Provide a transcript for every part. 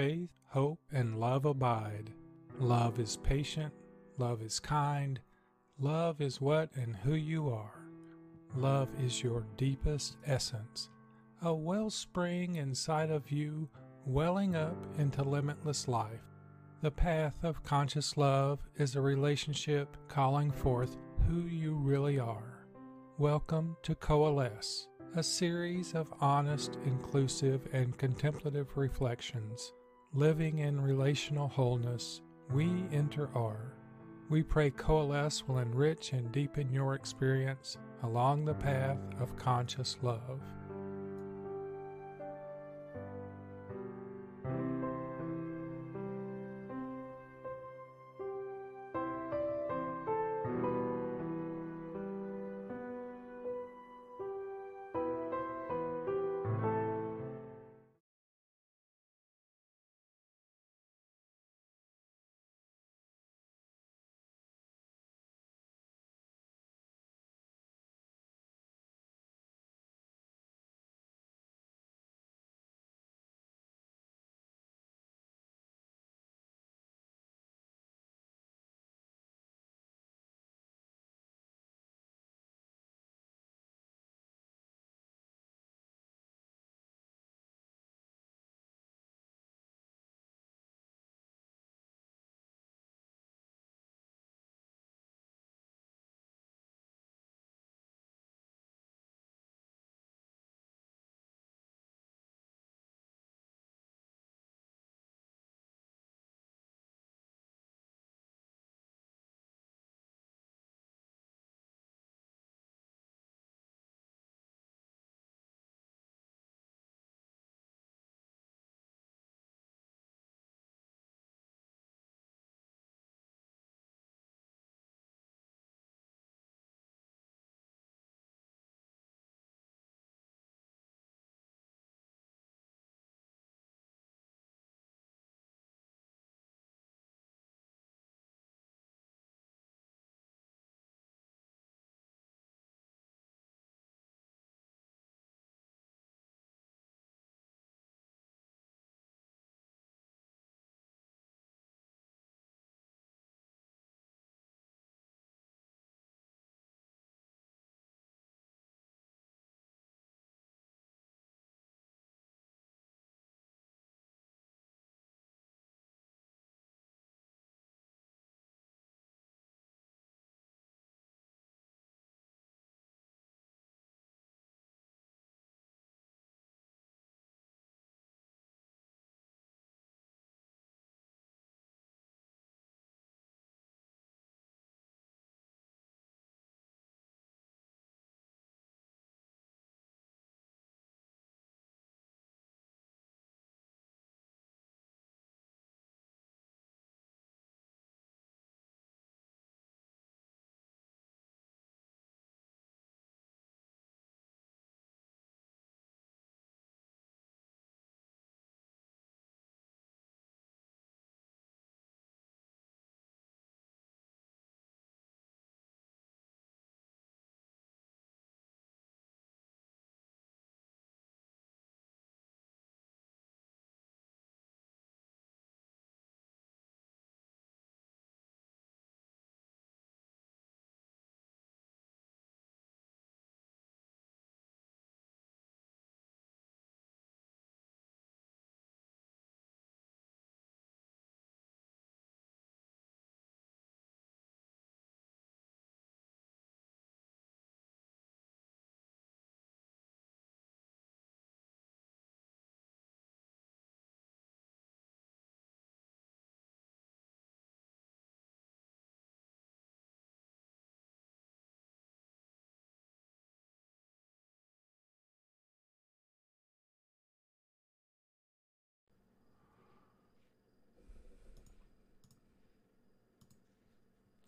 faith, hope, and love abide. Love is patient, love is kind, love is what and who you are. Love is your deepest essence, a wellspring inside of you, welling up into limitless life. The path of conscious love is a relationship calling forth who you really are. Welcome to Coalesce, a series of honest, inclusive, and contemplative reflections. Living in relational wholeness, we enter R. We pray Coalesce will enrich and deepen your experience along the path of conscious love.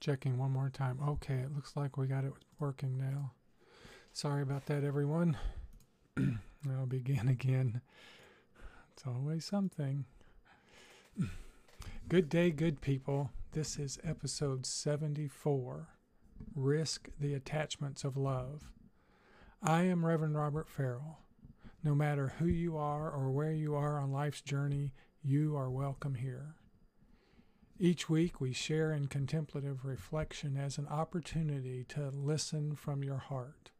Checking one more time. Okay, it looks like we got it working now. Sorry about that, everyone. I'll begin again. It's always something. Good day, good people. This is episode 74 Risk the Attachments of Love. I am Reverend Robert Farrell. No matter who you are or where you are on life's journey, you are welcome here. Each week, we share in contemplative reflection as an opportunity to listen from your heart.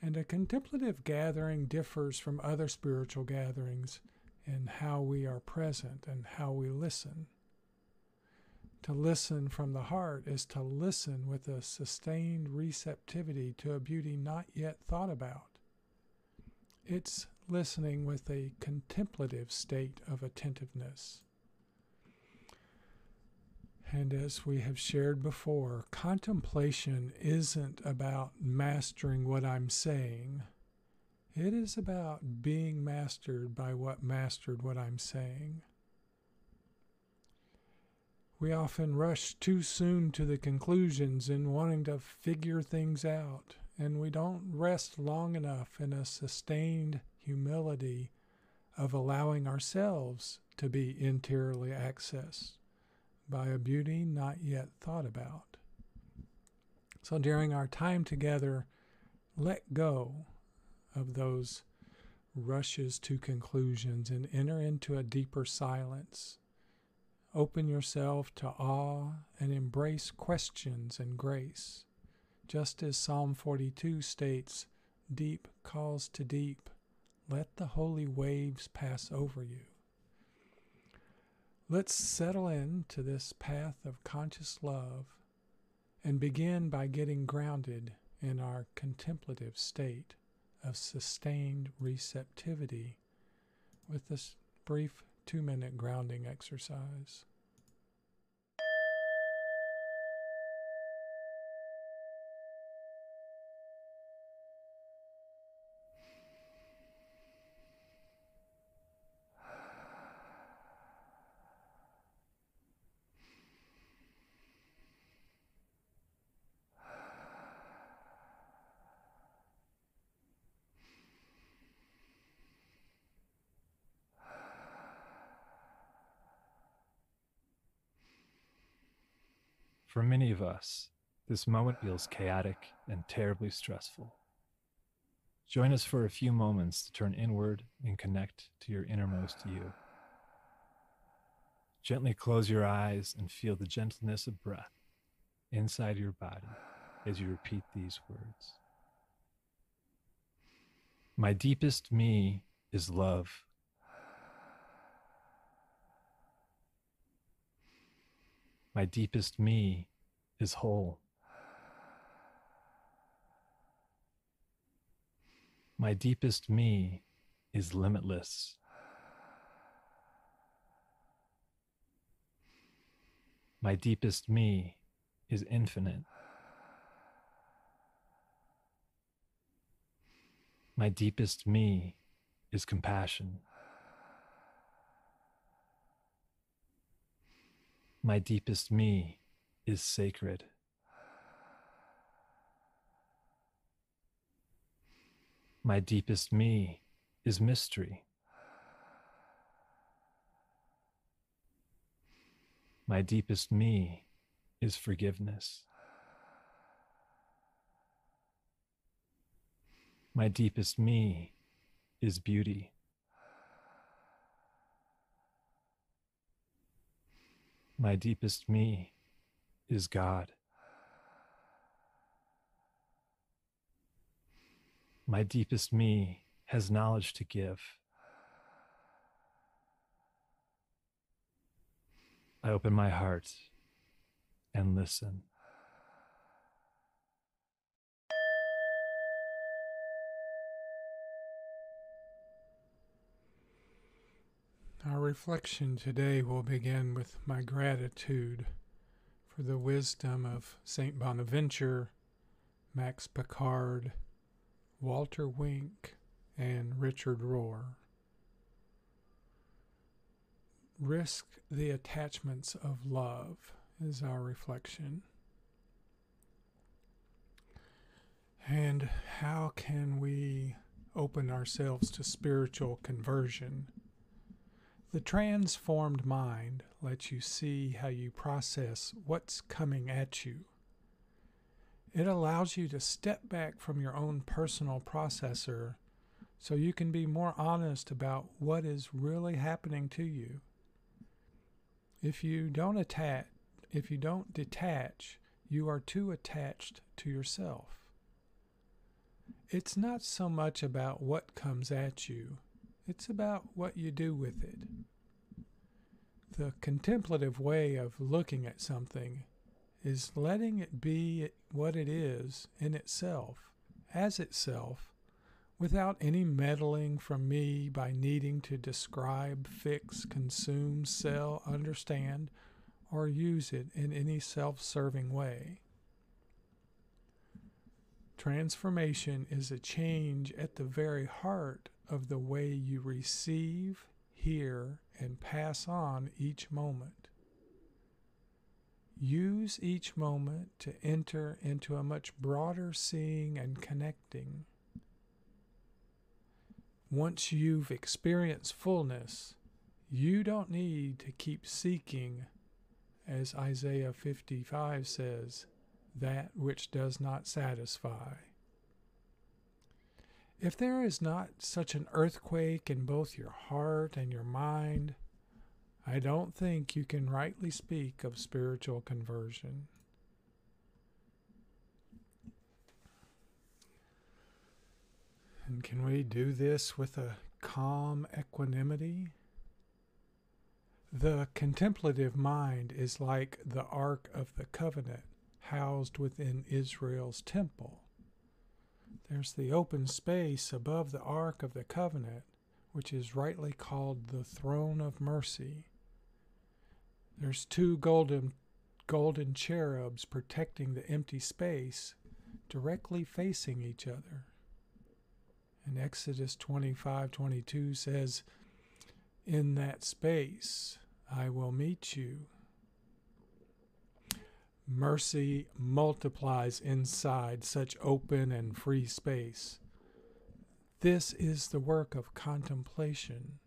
And a contemplative gathering differs from other spiritual gatherings in how we are present and how we listen. To listen from the heart is to listen with a sustained receptivity to a beauty not yet thought about. It's listening with a contemplative state of attentiveness. And as we have shared before, contemplation isn't about mastering what I'm saying. It is about being mastered by what mastered what I'm saying. We often rush too soon to the conclusions in wanting to figure things out, and we don't rest long enough in a sustained humility of allowing ourselves to be interiorly accessed by a beauty not yet thought about. So during our time together, let go of those rushes to conclusions and enter into a deeper silence. Open yourself to awe and embrace questions and grace. Just as Psalm 42 states, Deep calls to deep, let the holy waves pass over you. Let's settle into this path of conscious love and begin by getting grounded in our contemplative state of sustained receptivity with this brief two minute grounding exercise. For many of us, this moment feels chaotic and terribly stressful. Join us for a few moments to turn inward and connect to your innermost you. Gently close your eyes and feel the gentleness of breath inside your body as you repeat these words. My deepest me is love. My deepest me is whole. My deepest me is limitless. My deepest me is infinite. My deepest me is compassion. My deepest me is sacred. My deepest me is mystery. My deepest me is forgiveness. My deepest me is beauty. My deepest me is God. My deepest me has knowledge to give. I open my heart and listen. Our reflection today will begin with my gratitude for the wisdom of St. Bonaventure, Max Picard, Walter Wink, and Richard Rohr. Risk the attachments of love is our reflection. And how can we open ourselves to spiritual conversion? The transformed mind lets you see how you process what's coming at you. It allows you to step back from your own personal processor so you can be more honest about what is really happening to you. If you don't attach, if you don't detach, you are too attached to yourself. It's not so much about what comes at you, it's about what you do with it. The contemplative way of looking at something is letting it be what it is in itself, as itself, without any meddling from me by needing to describe, fix, consume, sell, understand, or use it in any self serving way. Transformation is a change at the very heart of the way you receive, hear, and pass on each moment. Use each moment to enter into a much broader seeing and connecting. Once you've experienced fullness, you don't need to keep seeking, as Isaiah 55 says, that which does not satisfy. If there is not such an earthquake in both your heart and your mind, I don't think you can rightly speak of spiritual conversion. And can we do this with a calm equanimity? The contemplative mind is like the Ark of the Covenant housed within Israel's temple. There's the open space above the Ark of the Covenant, which is rightly called the throne of mercy. There's two golden golden cherubs protecting the empty space directly facing each other. And Exodus 25:22 says, "In that space I will meet you." Mercy multiplies inside such open and free space. This is the work of contemplation,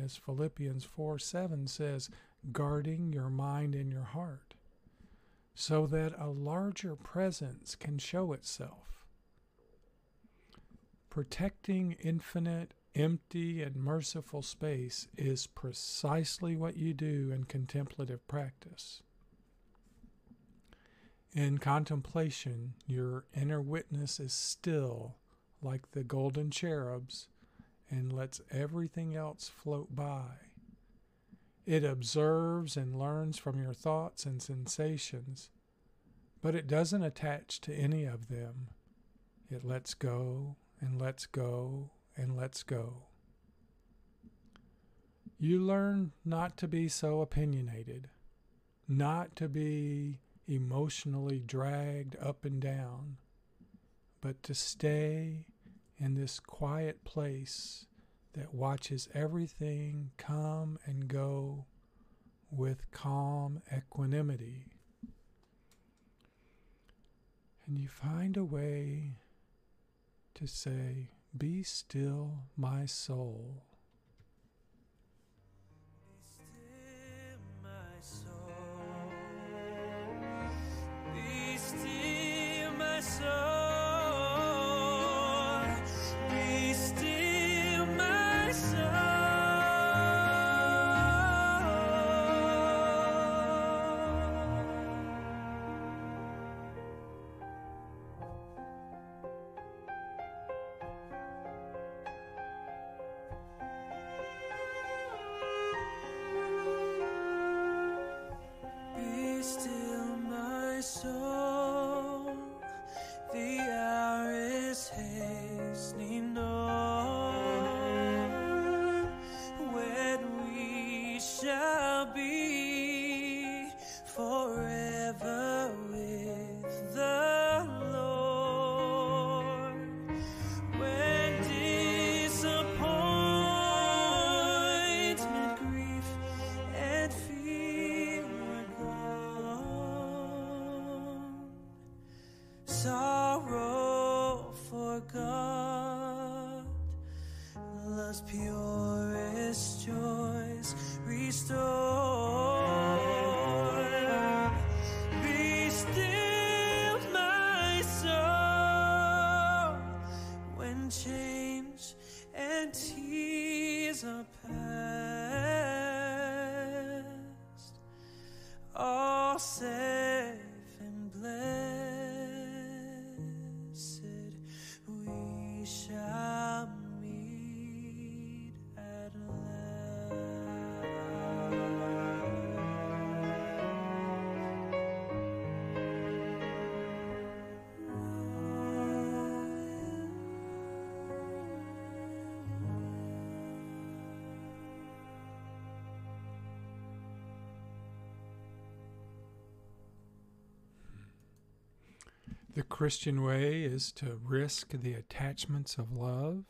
as Philippians 4 7 says, guarding your mind and your heart, so that a larger presence can show itself. Protecting infinite, empty, and merciful space is precisely what you do in contemplative practice. In contemplation, your inner witness is still like the golden cherubs and lets everything else float by. It observes and learns from your thoughts and sensations, but it doesn't attach to any of them. It lets go and lets go and lets go. You learn not to be so opinionated, not to be emotionally dragged up and down, but to stay in this quiet place that watches everything come and go with calm equanimity. And you find a way to say, Be still, my soul. The Christian way is to risk the attachments of love.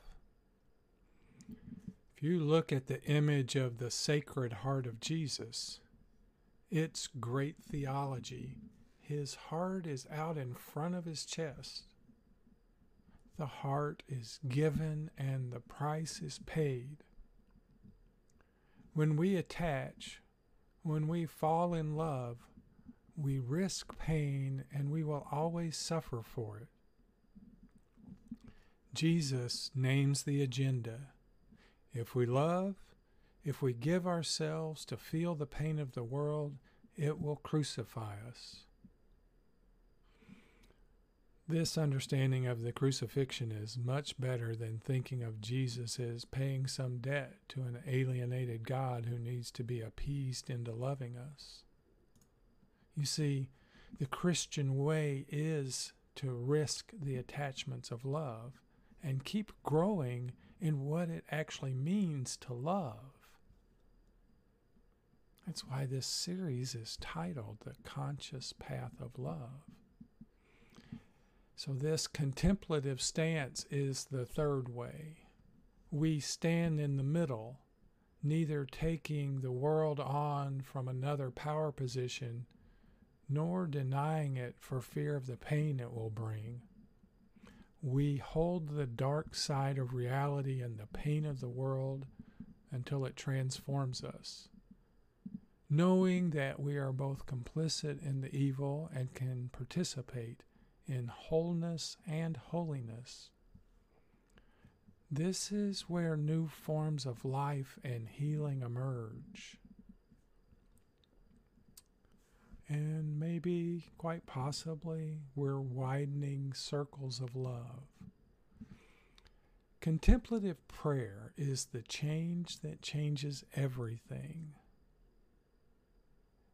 If you look at the image of the Sacred Heart of Jesus, it's great theology. His heart is out in front of his chest. The heart is given and the price is paid. When we attach, when we fall in love, we risk pain and we will always suffer for it. Jesus names the agenda. If we love, if we give ourselves to feel the pain of the world, it will crucify us. This understanding of the crucifixion is much better than thinking of Jesus as paying some debt to an alienated God who needs to be appeased into loving us. You see, the Christian way is to risk the attachments of love and keep growing in what it actually means to love. That's why this series is titled The Conscious Path of Love. So, this contemplative stance is the third way. We stand in the middle, neither taking the world on from another power position nor denying it for fear of the pain it will bring. We hold the dark side of reality and the pain of the world until it transforms us, knowing that we are both complicit in the evil and can participate in wholeness and holiness. This is where new forms of life and healing emerge. And maybe, quite possibly, we're widening circles of love. Contemplative prayer is the change that changes everything.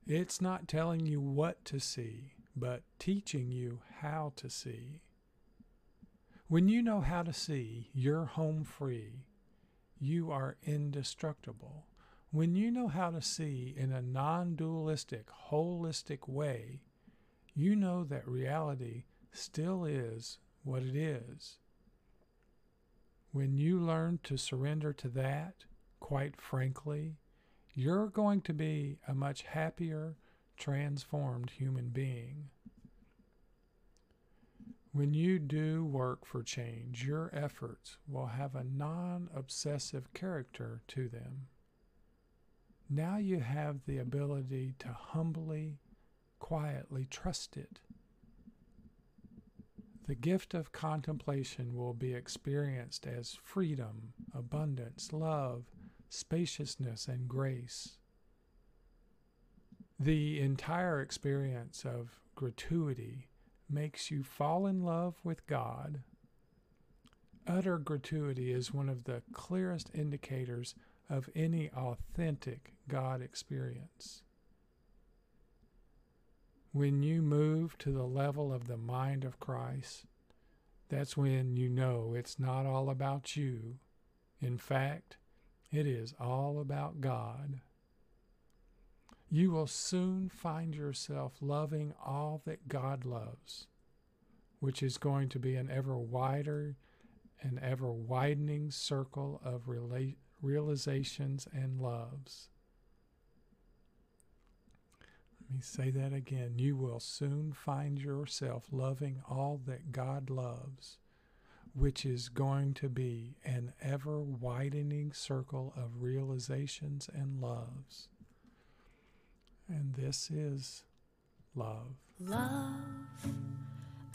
It's not telling you what to see, but teaching you how to see. When you know how to see, you're home free. You are indestructible. When you know how to see in a non dualistic, holistic way, you know that reality still is what it is. When you learn to surrender to that, quite frankly, you're going to be a much happier, transformed human being. When you do work for change, your efforts will have a non obsessive character to them. Now you have the ability to humbly, quietly trust it. The gift of contemplation will be experienced as freedom, abundance, love, spaciousness, and grace. The entire experience of gratuity makes you fall in love with God. Utter gratuity is one of the clearest indicators of any authentic God experience. When you move to the level of the mind of Christ, that's when you know it's not all about you. In fact, it is all about God. You will soon find yourself loving all that God loves, which is going to be an ever wider and ever widening circle of rela- realizations, and loves. Let me say that again. You will soon find yourself loving all that God loves, which is going to be an ever widening circle of realizations and loves. And this is love. Love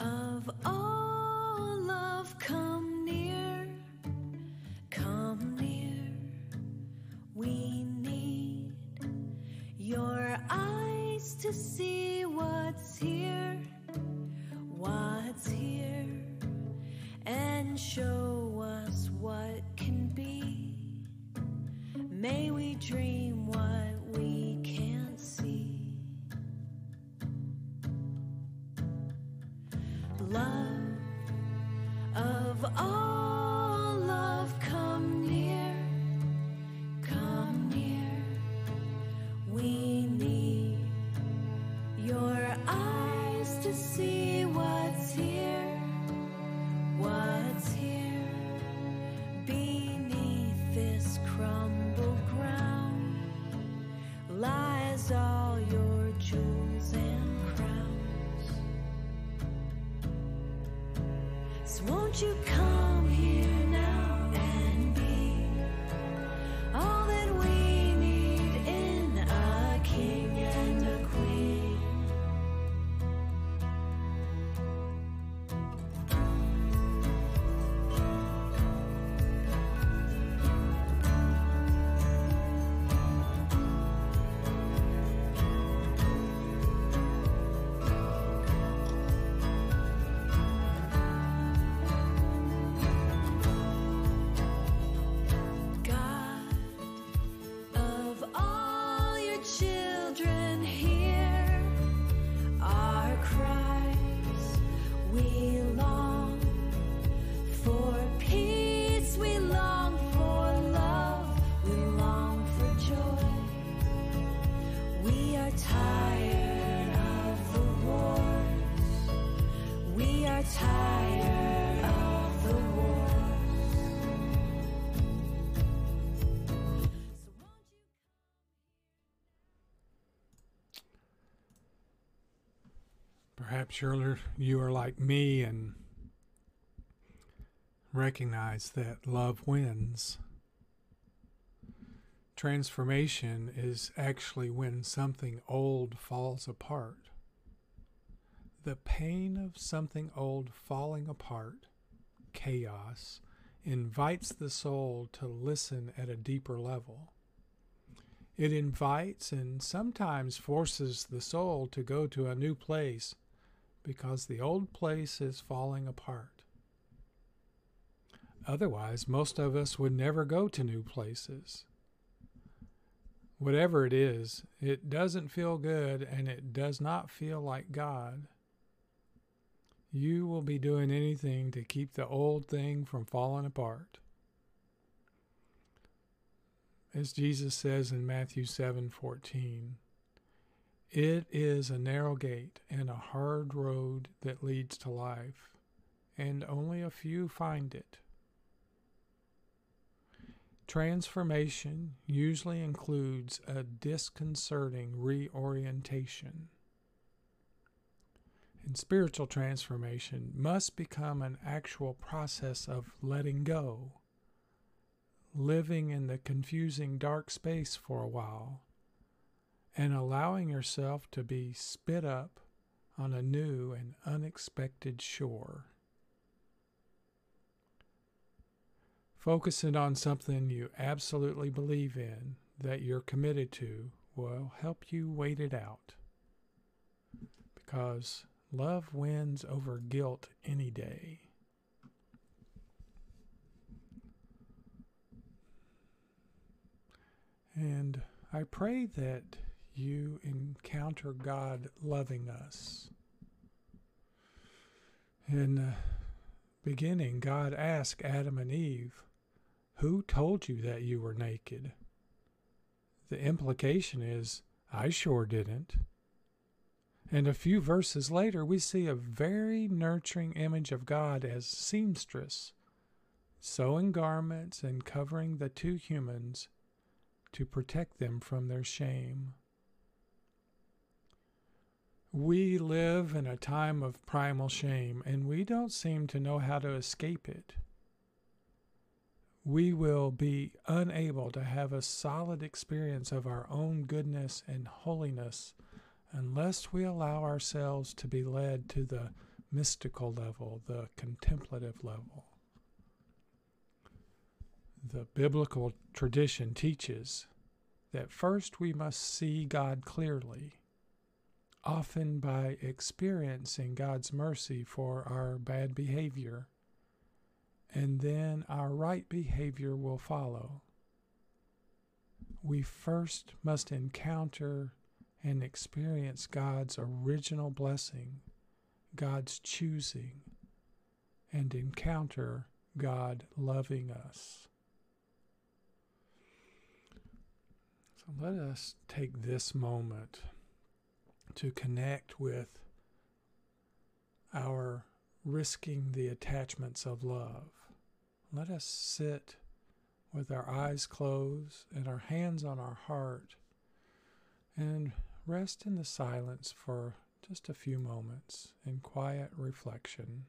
of all love, come to see what's here, what's here, and show us what can be. May we dream You're, you are like me and recognize that love wins. Transformation is actually when something old falls apart. The pain of something old falling apart, chaos, invites the soul to listen at a deeper level. It invites and sometimes forces the soul to go to a new place because the old place is falling apart. Otherwise, most of us would never go to new places. Whatever it is, it doesn't feel good and it does not feel like God. You will be doing anything to keep the old thing from falling apart. As Jesus says in Matthew 7:14, it is a narrow gate and a hard road that leads to life, and only a few find it. Transformation usually includes a disconcerting reorientation. And spiritual transformation must become an actual process of letting go, living in the confusing dark space for a while, and allowing yourself to be spit up on a new and unexpected shore. Focusing on something you absolutely believe in, that you're committed to, will help you wait it out. Because love wins over guilt any day. And I pray that you encounter God loving us. In the beginning, God asked Adam and Eve, Who told you that you were naked? The implication is, I sure didn't. And a few verses later, we see a very nurturing image of God as seamstress, sewing garments and covering the two humans to protect them from their shame. We live in a time of primal shame, and we don't seem to know how to escape it. We will be unable to have a solid experience of our own goodness and holiness unless we allow ourselves to be led to the mystical level, the contemplative level. The biblical tradition teaches that first we must see God clearly. Often by experiencing God's mercy for our bad behavior, and then our right behavior will follow. We first must encounter and experience God's original blessing, God's choosing, and encounter God loving us. So let us take this moment to connect with our risking the attachments of love. Let us sit with our eyes closed and our hands on our heart and rest in the silence for just a few moments in quiet reflection.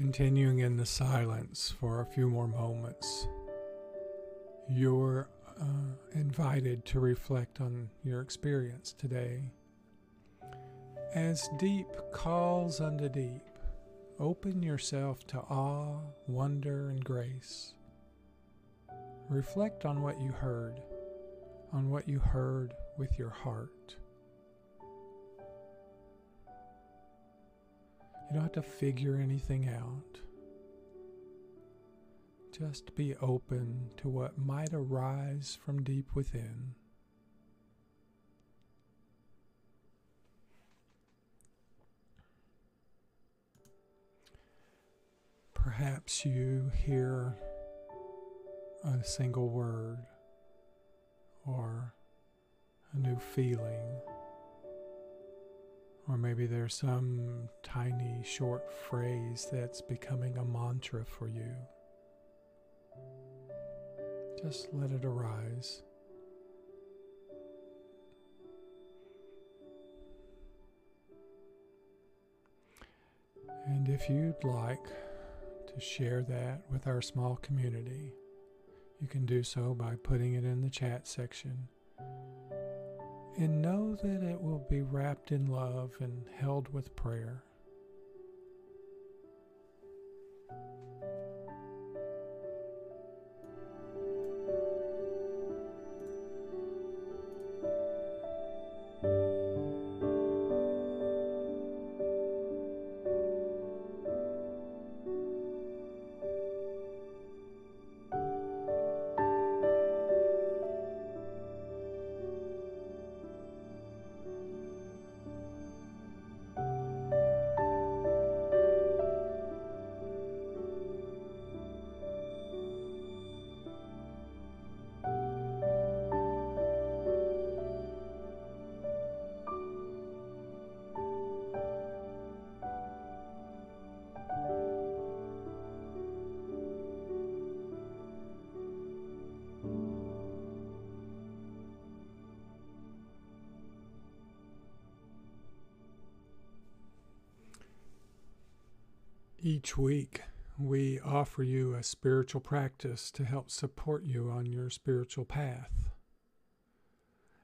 Continuing in the silence for a few more moments, you're uh, invited to reflect on your experience today. As deep calls unto deep, open yourself to awe, wonder, and grace. Reflect on what you heard, on what you heard with your heart. You don't have to figure anything out. Just be open to what might arise from deep within. Perhaps you hear a single word or a new feeling. Or maybe there's some tiny short phrase that's becoming a mantra for you. Just let it arise. And if you'd like to share that with our small community, you can do so by putting it in the chat section and know that it will be wrapped in love and held with prayer. Each week, we offer you a spiritual practice to help support you on your spiritual path.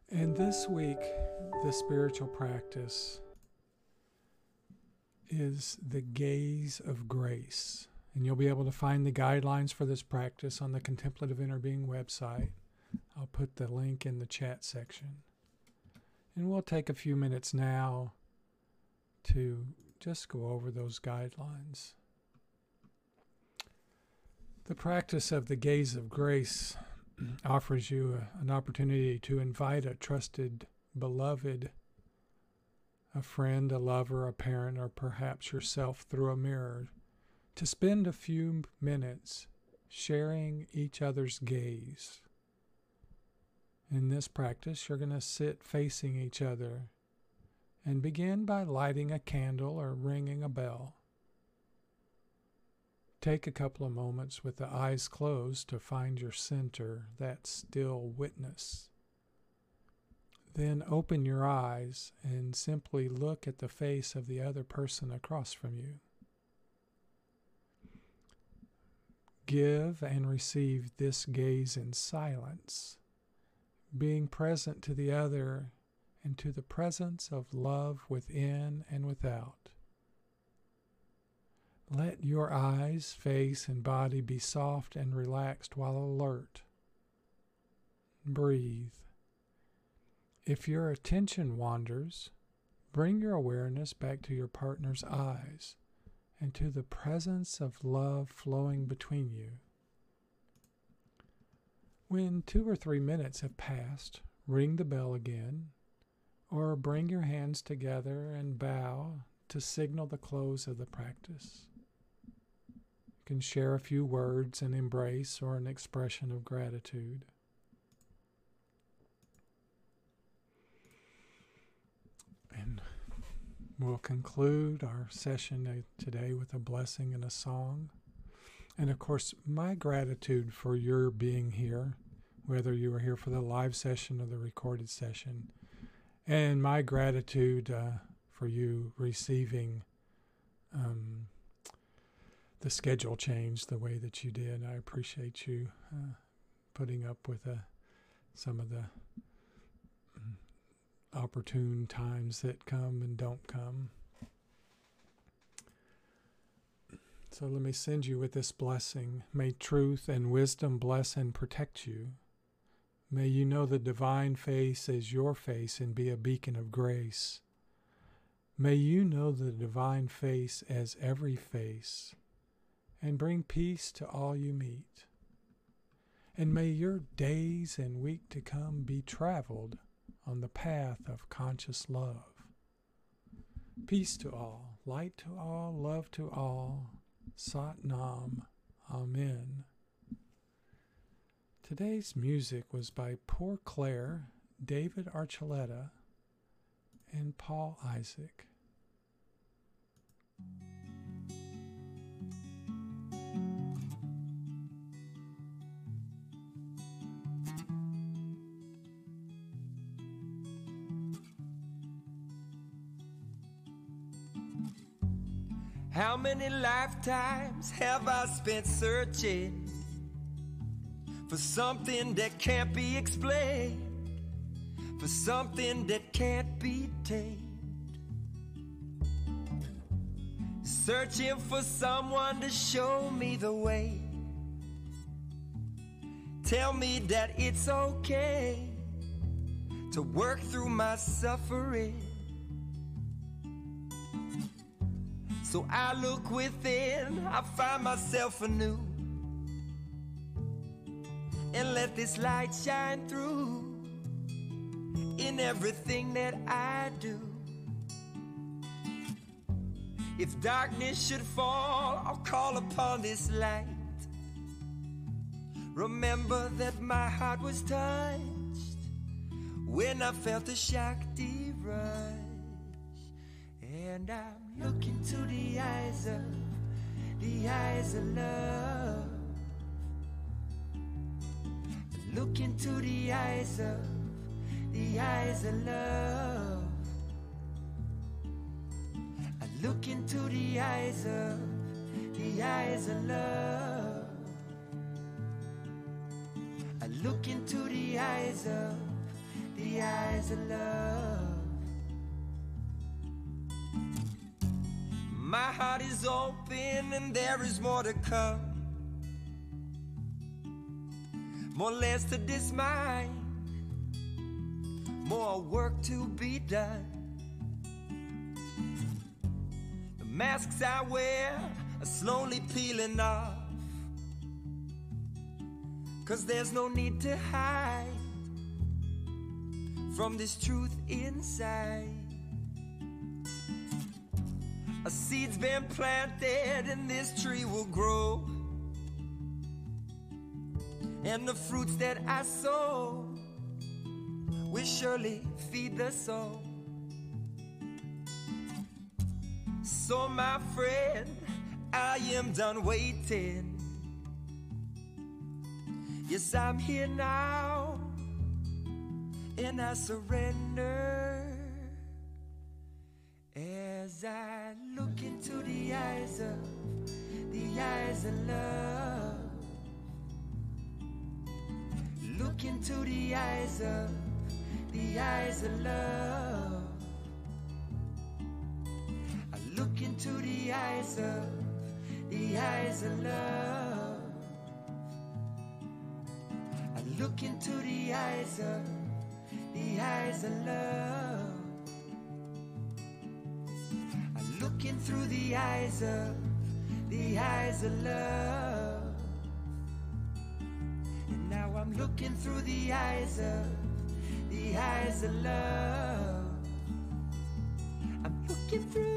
And this week, the spiritual practice is the gaze of grace. And you'll be able to find the guidelines for this practice on the Contemplative Inner Being website. I'll put the link in the chat section. And we'll take a few minutes now to just go over those guidelines. The practice of the gaze of grace offers you an opportunity to invite a trusted, beloved, a friend, a lover, a parent, or perhaps yourself through a mirror to spend a few minutes sharing each other's gaze. In this practice, you're going to sit facing each other and begin by lighting a candle or ringing a bell. Take a couple of moments with the eyes closed to find your center, that still witness. Then open your eyes and simply look at the face of the other person across from you. Give and receive this gaze in silence, being present to the other and to the presence of love within and without. Let your eyes, face, and body be soft and relaxed while alert. Breathe. If your attention wanders, bring your awareness back to your partner's eyes and to the presence of love flowing between you. When two or three minutes have passed, ring the bell again, or bring your hands together and bow to signal the close of the practice You can share a few words, an embrace, or an expression of gratitude. And we'll conclude our session today with a blessing and a song. And of course, my gratitude for your being here, whether you were here for the live session or the recorded session, and my gratitude uh, for you receiving um, the schedule change the way that you did. I appreciate you uh, putting up with uh, some of the mm, opportune times that come and don't come. So let me send you with this blessing. May truth and wisdom bless and protect you. May you know the divine face as your face and be a beacon of grace. May you know the divine face as every face and bring peace to all you meet. And may your days and week to come be traveled on the path of conscious love. Peace to all, light to all, love to all. Sat Nam. Amen. Today's music was by Poor Claire, David Archuleta, and Paul Isaac. How many lifetimes have I spent searching for something that can't be explained, for something that can't be tamed? Searching for someone to show me the way. Tell me that it's okay to work through my suffering. So I look within, I find myself anew. And let this light shine through in everything that I do. If darkness should fall, I'll call upon this light. Remember that my heart was touched when I felt the Shakti rush. And I'm looking into the eyes of, the eyes of love. Look into the eyes of, the eyes of love. I look into the eyes of, the eyes of love. I look into the eyes of, the eyes of love. My heart is open and there is more to come. More lands to this more work to be done. The masks I wear are slowly peeling off. Cause there's no need to hide from this truth inside. A seed's been planted and this tree will grow. And the fruits that I sow will surely feed the soul. So, my friend, I am done waiting. Yes, I'm here now, and I surrender as I look into the eyes of the eyes of love. Look into the eyes of the eyes of love. I look into the eyes of the eyes of love. I look into the eyes of the eyes of love. I look in through the eyes of the eyes of love. Looking through the eyes of the eyes of love. I'm looking through.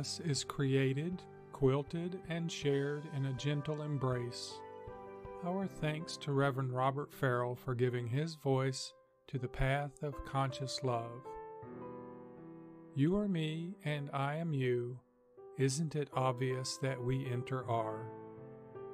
Is created, quilted, and shared in a gentle embrace. Our thanks to Reverend Robert Farrell for giving his voice to the path of conscious love. You are me and I am you. Isn't it obvious that we inter-are?